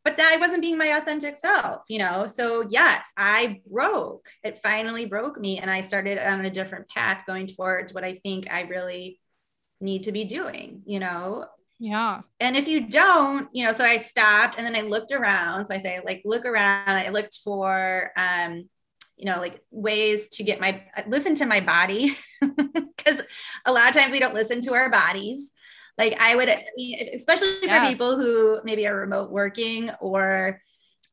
But I wasn't being my authentic self, you know? So, yes, I broke. It finally broke me. And I started on a different path going towards what I think I really need to be doing, you know? Yeah. And if you don't, you know, so I stopped and then I looked around. So I say, like, look around. I looked for, um, you know, like ways to get my listen to my body [LAUGHS] because a lot of times we don't listen to our bodies. Like I would, especially for yes. people who maybe are remote working or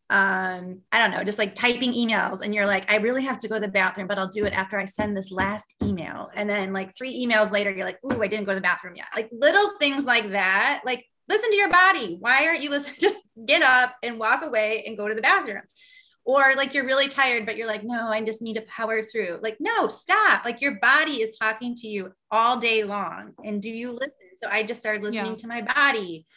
um, I don't know, just like typing emails and you're like, I really have to go to the bathroom, but I'll do it after I send this last email. And then like three emails later, you're like, ooh, I didn't go to the bathroom yet. Like little things like that. Like listen to your body. Why aren't you listening? [LAUGHS] Just get up and walk away and go to the bathroom. Or like you're really tired, but you're like, no, I just need to power through. Like, no, stop. Like your body is talking to you all day long. And do you listen? So I just started listening yeah. to my body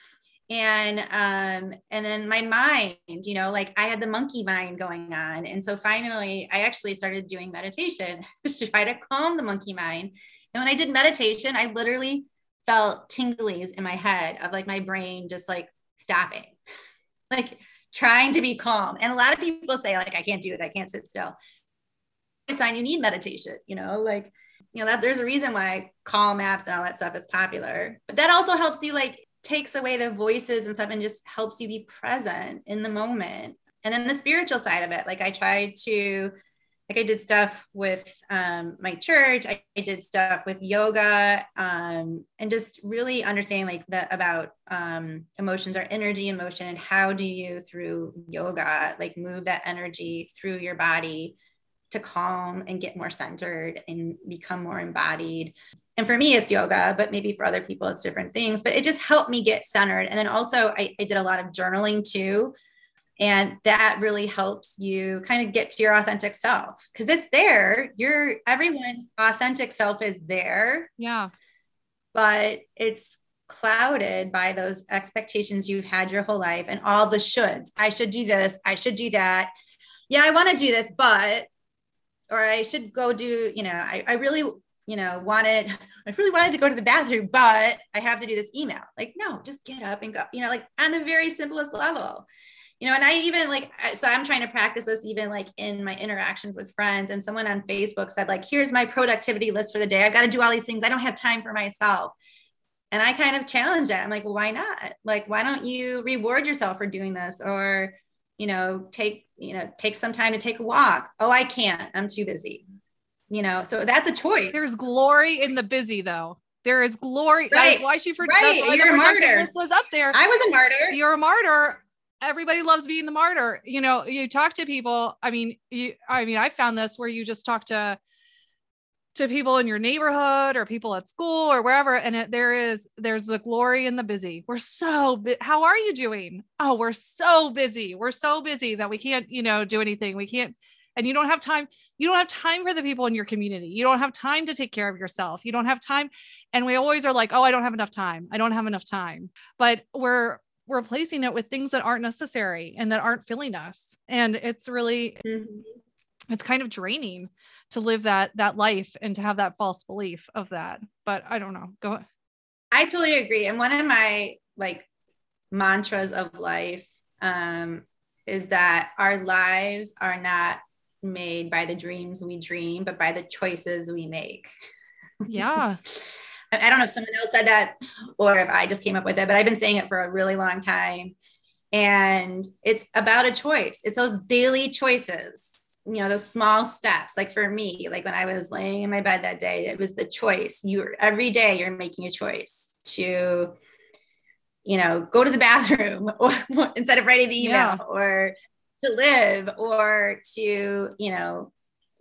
and um and then my mind you know like i had the monkey mind going on. And so finally i actually started doing meditation [LAUGHS] to try to calm the monkey mind. And when i did meditation i literally felt tinglies in my head of like my brain just like stopping [LAUGHS] like trying to be calm. And a lot of people say like i can't do it. I can't sit still. It's sign you need meditation you know like you know that there's a reason why calm apps and all that stuff is popular. But that also helps you like takes away the voices and stuff and just helps you be present in the moment and then the spiritual side of it like i tried to like i did stuff with um, my church I, I, did stuff with yoga um, and just really understanding like that about um, emotions or energy emotion and how do you through yoga like move that energy through your body to calm and get more centered and become more embodied. And for me, it's yoga, but maybe for other people, it's different things. But it just helped me get centered. And then also, I, I did a lot of journaling too. And that really helps you kind of get to your authentic self because it's there. Your everyone's authentic self is there. Yeah. But it's clouded by those expectations you've had your whole life and all the shoulds. I should do this. I should do that. Yeah, I want to do this, but or I should go do, you know, I, I really, you know, wanted, [LAUGHS] I really wanted to go to the bathroom, but I have to do this email. Like, no, just get up and go, you know, like on the very simplest level, you know, and I even like, so I'm trying to practice this even like in my interactions with friends. And someone on Facebook said, like, here's my productivity list for the day. I've got to do all these things. I don't have time for myself. And I kind of challenge it. I'm like, well, why not? Like, why don't you reward yourself for doing this? Or, you know, take, you know, take some time to take a walk. Oh, I can't. I'm too busy. You know, so that's a choice. There's glory in the busy though. There is glory. Right. That's why she for right. You're a martyr. This was up there. I was a martyr. You're a martyr. Everybody loves being the martyr. You know, you talk to people. I mean, you I mean, I found this where you just talk to to people in your neighborhood or people at school or wherever and it, there is there's the glory in the busy we're so bu- how are you doing oh we're so busy we're so busy that we can't you know do anything we can't and you don't have time you don't have time for the people in your community. You don't have time to take care of yourself. You don't have time. And we always are like oh i don't have enough time. I don't have enough time. But we're replacing it with things that aren't necessary and that aren't filling us. And it's really mm-hmm. it's kind of draining to live that that life and to have that false belief of that. But i don't know. Go i totally agree. And one of my like mantras of life um is that our lives are not made by the dreams we dream but by the choices we make yeah [LAUGHS] I don't know if someone else said that or if I just came up with it, but I've been saying it for a really long time. And it's about a choice. It's those daily choices you know those small steps like for me like when i was laying in my bed that day it was the choice you every day you're making a choice to you know go to the [LAUGHS] bathroom or, [LAUGHS] instead of writing the email yeah. or to live or to you know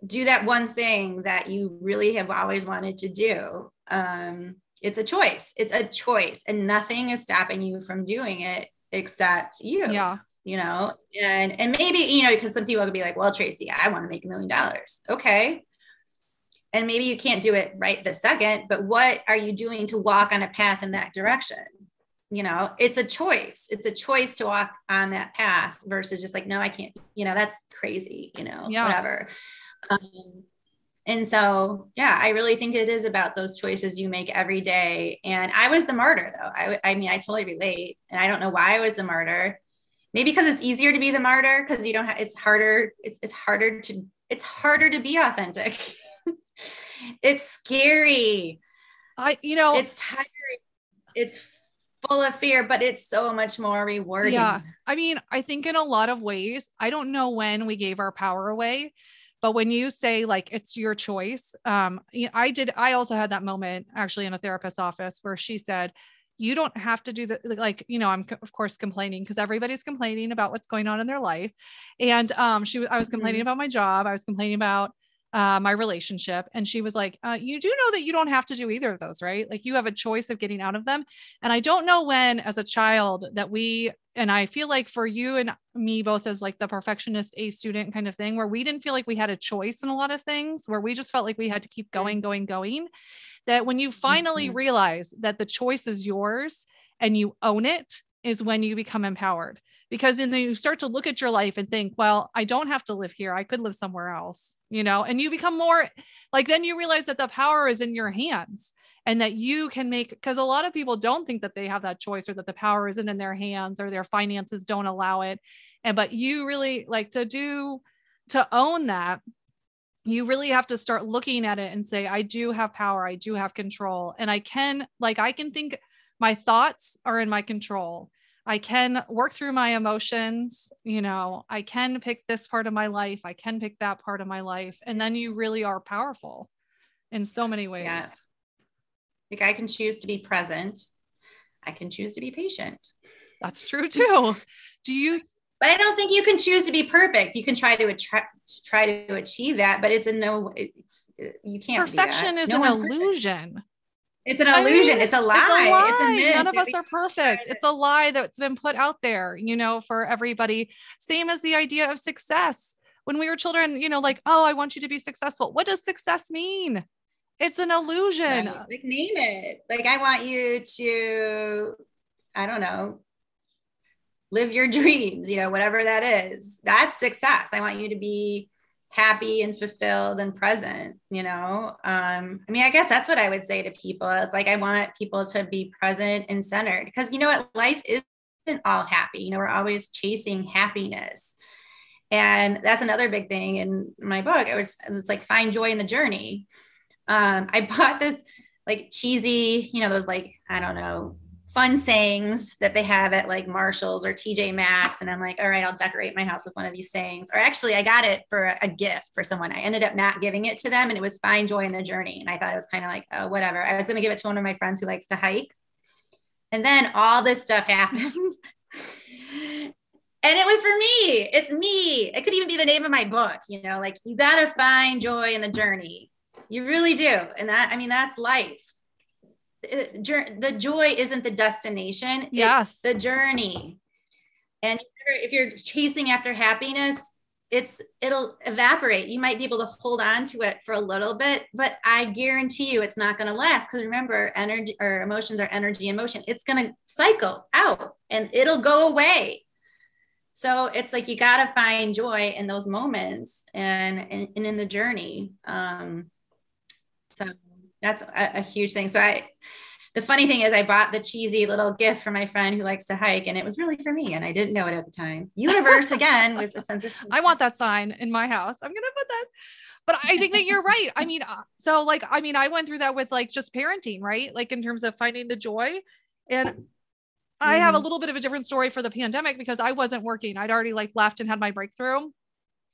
do that one thing that you really have always wanted to do um it's a choice. It's a choice and nothing is stopping you from doing it except you yeah. you know? And and maybe you know because some people could be like well tracy i want to make a million dollars. Okay. And maybe you can't do it right this second but what are you doing to walk on a path in that direction you know it's a choice. It's a choice to walk on that path versus just like no i can't you know that's crazy you know yeah. whatever. Um, and so yeah i really think it is about those choices you make every day. And i was the martyr though. I, I mean i totally relate and i don't know why i was the martyr. Maybe because it's easier to be the martyr because you don't have it's harder it's, it's harder to it's harder to be authentic. [LAUGHS] It's scary. I you know it's tiring. It's full of fear but it's so much more rewarding. Yeah. I mean i think in a lot of ways i don't know when we gave our power away but when you say like it's your choice um i did i also had that moment actually in a therapist's office where she said you don't have to do the like you know i'm of course complaining because everybody's complaining about what's going on in their life. And um she i was complaining mm-hmm. about my job i was complaining about uh, my relationship and she was like uh, you do know that you don't have to do either of those right? Like you have a choice of getting out of them. And i don't know when as a child that we and i feel like for you and me both as like the perfectionist a student kind of thing where we didn't feel like we had a choice in a lot of things where we just felt like we had to keep going going going that when you finally mm-hmm. realize that the choice is yours and you own it is when you become empowered because then you start to look at your life and think well i don't have to live here. I could live somewhere else you know and you become more like then you realize that the power is in your hands and that you can make because a lot of people don't think that they have that choice or that the power isn't in their hands or their finances don't allow it and but you really like to do to own that you really have to start looking at it and say i do have power. I do have control and i can like i can think my thoughts are in my control i can work through my emotions you know i can pick this part of my life i can pick that part of my life and then you really are powerful in so many ways yeah. like i can choose to be present i can choose to be patient that's true too do you but I don't think you can choose to be perfect. You can try to attract, try to achieve that, but it's a no. It's you can't. Perfection is no an illusion. Perfect. It's an illusion. I mean, it's a lie. It's a, lie. It's a myth. None of us are perfect. It's a lie that's been put out there, you know, for everybody. Same as the idea of success. When we were children, you know, like, oh, I want you to be successful. What does success mean? It's an illusion. Right. Like name it. Like I want you to, I don't know, live your [LAUGHS] dreams, you know, whatever that is. That's success. I want you to be happy and fulfilled and present, you know. Um, I mean, I guess that's what I would say to people. It's like I want people to be present and centered because you know what, life isn't all happy. You know, we're always chasing happiness. And that's another big thing in my book. It was it's like find joy in the journey. Um, I [LAUGHS] bought this like cheesy, you know, those like, I don't know, fun sayings that they have at like Marshalls or TJ Maxx. And I'm like, all right, I'll decorate my house with one of these sayings. Or actually, I got it for a gift for someone. I ended up not giving it to them and it was find joy in the journey. And I thought it was kind of like, oh, whatever. I was going to give it to one of my friends who likes to hike. And then all this stuff [LAUGHS] happened. and it was for me. It's me. It could even be the name of my book, you know, like you got to find joy in the journey you really do. And that, I mean, that's life. The joy isn't the destination, yes. it's the journey. And if you're chasing after happiness, it's it'll evaporate. You might be able to hold on to it for a little bit, but I guarantee you it's not going to last because remember, energy or emotions are energy and motion. It's going to cycle out and it'll go away. So it's like you got to find joy in those moments and, and, and in the journey. Um, that's a, a huge thing. So I the funny thing is I bought the cheesy little gift for my friend who likes to hike and it was really for me and I didn't know it at the time. Universe again was a sense of [LAUGHS] I want that sign in my house. I'm going to put that but I think that you're right. I mean, [LAUGHS] so like I mean, I went through that with like just parenting, right? Like in terms of finding the joy and I have a mm-hmm. little bit of a different story for the pandemic because I wasn't working. I'd already like left and had my breakthrough.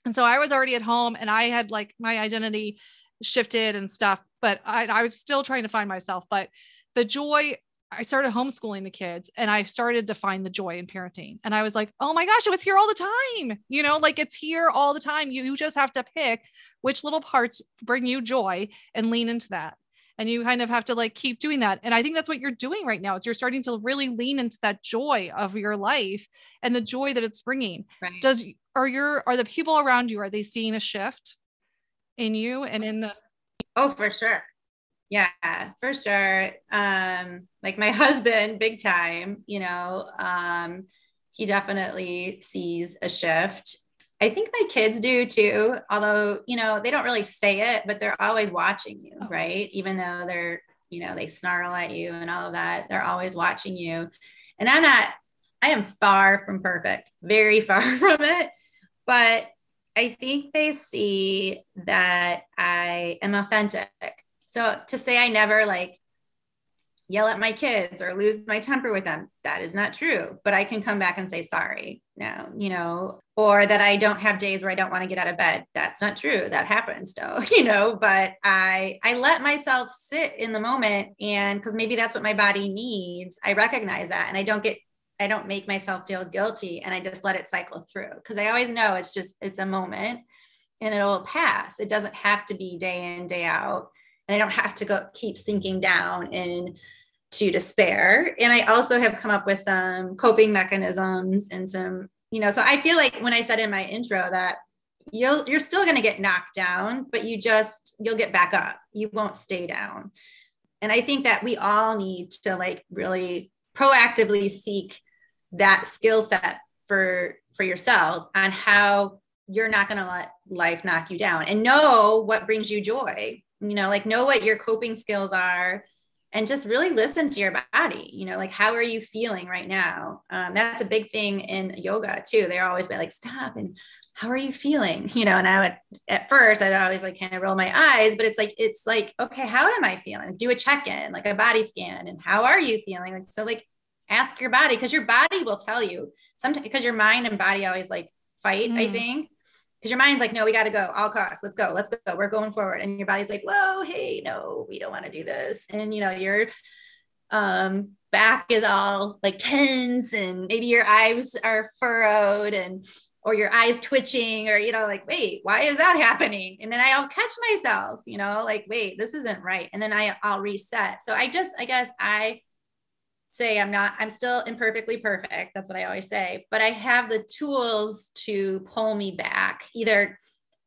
And so I was already at home and I had like my identity shifted and stuff, but I, I was still trying to find myself. But the joy I started homeschooling the kids and I started to find the joy in parenting. And I was like, oh my gosh, it was here all the time. You know, like it's here all the time. You, you just have to pick which little parts bring you joy and lean into that. And you kind of have to like keep doing that. And I think that's what you're doing right now. Is you're starting to really lean into that joy of your life and the joy that it's bringing. Right. Does are your are the people around you are they seeing a shift in you and in the Oh, for sure. Yeah, for sure. Um, like my [LAUGHS] husband, big time, you know, um, he definitely sees a shift. I think my kids do too, although, you know, they don't really say it, but they're always watching you, oh. right? Even though they're, you know, they snarl at you and all of that, they're always watching you. And I'm not, I am far from perfect, very [LAUGHS] far from it. But I think they see that I am authentic so to say I never like yell at my kids or lose my temper with them, that is not true. But I can come back and say sorry now, you know, or that I don't have days where I don't want to get out of bed. That's not true. That happens still, [LAUGHS] you know, but I I let myself sit in the moment and because maybe that's what my body needs. I recognize that and I don't get I don't make myself feel guilty and I just let it cycle through because I always know it's just it's a moment and it'll pass. It doesn't have to be day in, day out and I don't have to go keep sinking down in to despair. And I also have come up with some coping mechanisms and some, you know, so I feel like when I said in my intro that you'll you're still going to get knocked down, but you just you'll get back up. You won't stay down. And I think that we all need to like really proactively seek that skill set for for yourself on how you're not going to let life knock you down and know what brings you joy you know like know what your coping skills are and just really listen to your body you know like how are you feeling right now? Um, that's a big thing in yoga too. They're always be like stop and how are you feeling? [LAUGHS] You know and i would at first i'd always like kind of roll my eyes but it's like it's like okay how am i feeling? Do a check-in like a body scan and how are you feeling? Like so like ask your body because your body will tell you sometimes because your mind and body always like fight mm. i think because your mind's like, no, we got to go all costs. Let's go. Let's go. We're going forward. And your body's like, whoa, hey, no, we don't want to do this. And you know, your um back is all like tense and maybe your eyes are furrowed and or your eyes twitching or you know like wait why is that happening and then i'll catch myself you know like wait this isn't right and then I, i'll reset so i just i guess i say I'm not, I'm still imperfectly perfect. That's what I always say, but I have the tools to pull me back, either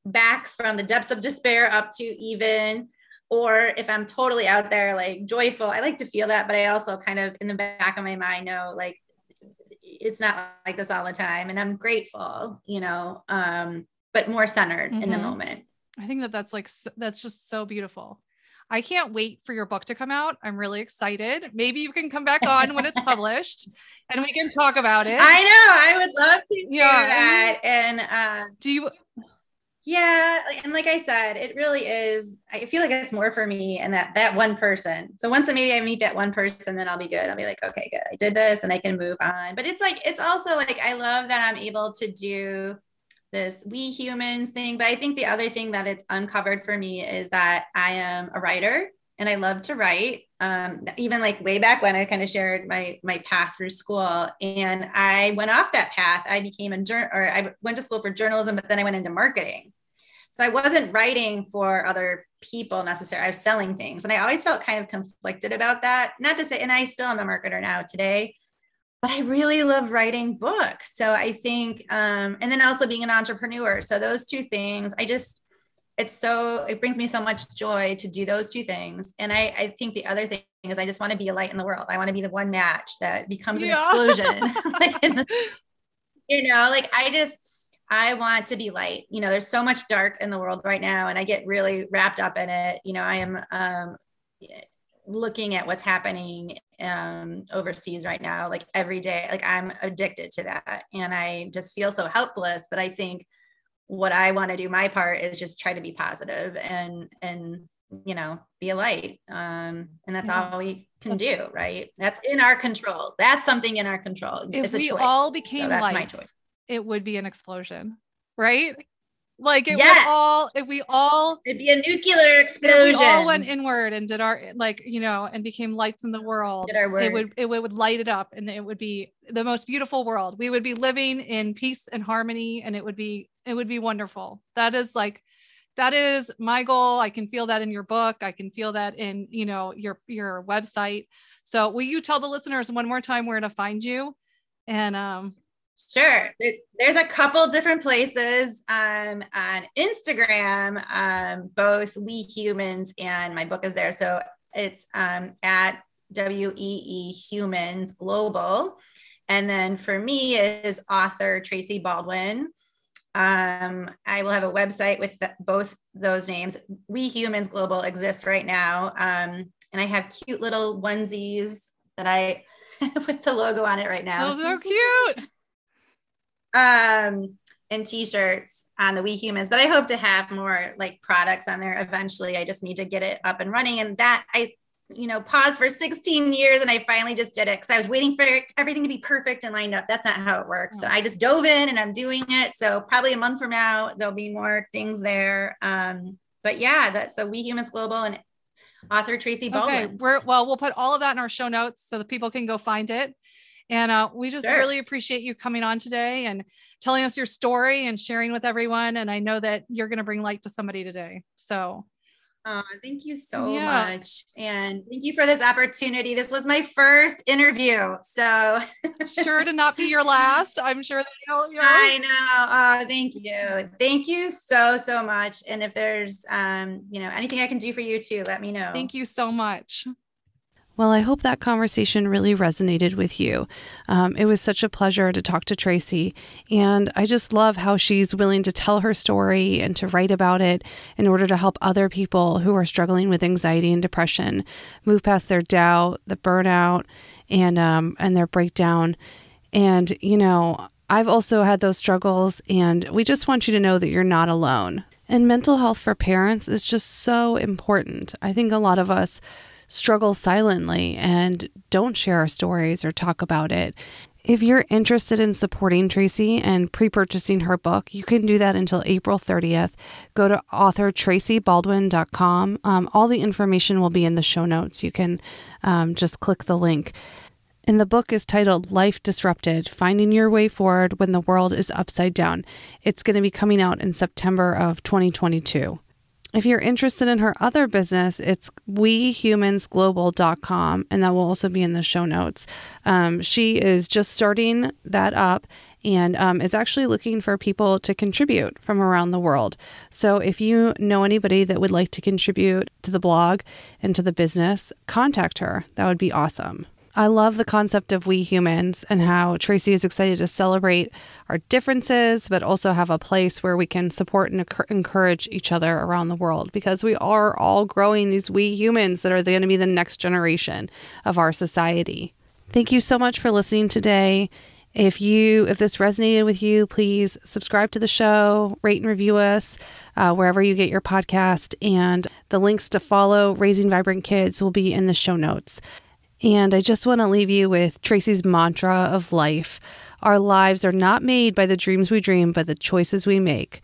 back from the depths of despair up to even, or if I'm totally out there, like joyful, I like to feel that, but I also kind of in the back of my mind know like it's not like this all the time. And I'm grateful, you know, um, but more centered mm-hmm. in the mm-hmm. moment. I think that that's like, that's just so beautiful. I can't wait for your book to come out. I'm really excited. Maybe you can come back [LAUGHS] on when it's published and we can talk about it. I know. I would love to hear yeah. that. And uh, do you? Yeah, and like I said, it really is. I feel like it's more for me and that that one person. So once maybe I meet that one person, then I'll be good. I'll be like, okay, good. I did this, and I can move on. But it's like it's also like I love that I'm able to do this WeeHumans thing. But I think the other thing that it's uncovered for me is that I am a writer and I love to write. Um, even like way back when I kind of shared my my path through school, and I went off that path. I became a journal, or I went to school for journalism, but then I went into marketing. So I wasn't writing for other people necessarily. I was selling things. And I always felt kind of conflicted about that. Not to say, and I still am a marketer now today, but I really love writing books. So I think, um, and then also being an entrepreneur. So those two things, I just, it's so, it brings me so much joy to do those two things. And I, I think the other thing is I just want to be a light in the world. I want to be the one match that becomes an yeah. explosion. [LAUGHS] [LAUGHS] like the, you know, like I just, I want to be light. You know, there's so much dark in the world right now, and I get really wrapped up in it. You know, I am um, looking at what's happening um, overseas right now, like every day. Like I'm addicted to that, and I just feel so helpless. But I think what I want to do, my part, is just try to be positive and and you know be a light. Um, and that's yeah. all we can do, right? That's in our control. That's something in our control. If it's we choice. all became so lights, it would be an explosion, right? Like it yes. would all, if we all, it'd be a nuclear explosion. we all went inward and did our, like, you know, and became lights in the world. It would, it would light it up and it would be the most beautiful world. We would be living in peace and harmony and it would be, it would be wonderful. That is like, that is my goal. I can feel that in your book. I can feel that in, you know, your, your website. So will you tell the listeners one more time where to find you? And um, Sure. There's a couple different places um, on Instagram, um, both WeeHumans and my book is there. So it's um, at W E E Humans Global. And then for me is author Tracy Baldwin. Um, I will have a website with the, both those names. WeeHumans Global exists right now. Um, and I have cute little onesies that I [LAUGHS] with the logo on it right now. Those are [LAUGHS] cute um, and t-shirts on the WeeHumans, but I hope to have more like products on there eventually. I just need to get it up and running. And that I, you know, paused for 16 years and I finally just did it because I was waiting for everything to be perfect and lined up. That's not how it works. So I just dove in and I'm doing it. So probably a month from now, there'll be more things there. Um, but yeah, that's so WeeHumans Global and author Tracy Baldwin. Okay, we're well, we'll put all of that in our show notes so that people can go find it. And uh, we just sure. really appreciate you coming on today and telling us your story and sharing with everyone. And I know that you're going to bring light to somebody today. So Oh, thank you so yeah. much. And thank you for this opportunity. This was my first interview. So [LAUGHS] sure to not be your last. I'm sure that you'll, you know. I know. Oh, thank you. Thank you so, so much. And if there's um, you know, anything I can do for you too, let me know. Thank you so much. Well, I hope that conversation really resonated with you. Um, it was such a pleasure to talk to Tracy, and I just love how she's willing to tell her story and to write about it in order to help other people who are struggling with anxiety and depression move past their doubt, the burnout, and um, and their breakdown. And you know, I've also had those struggles, and we just want you to know that you're not alone. And mental health for parents is just so important. I think a lot of us struggle silently and don't share our stories or talk about it. If you're interested in supporting Tracy and pre purchasing her book, you can do that until April 30th. Go to authortracybaldwin.com. Um, all the information will be in the show notes. You can um, just click the link. And the book is titled Life Disrupted Finding Your Way Forward When the World is Upside Down. It's going to be coming out in September of 2022. If you're interested in her other business, it's weehumansglobal.com, and that will also be in the show notes. Um, she is just starting that up and um, is actually looking for people to contribute from around the world. So if you know anybody that would like to contribute to the blog and to the business, contact her. That would be awesome. I love the concept of WeeHumans and how Tracy is excited to celebrate our differences, but also have a place where we can support and encourage each other around the world because we are all growing these we humans that are going to be the next generation of our society. Thank you so much for listening today. If you if this resonated with you, please subscribe to the show, rate and review us uh, wherever you get your podcast, and the links to follow Raising Vibrant Kids will be in the show notes. And I just want to leave you with Tracy's mantra of life. Our lives are not made by the dreams we dream, but the choices we make.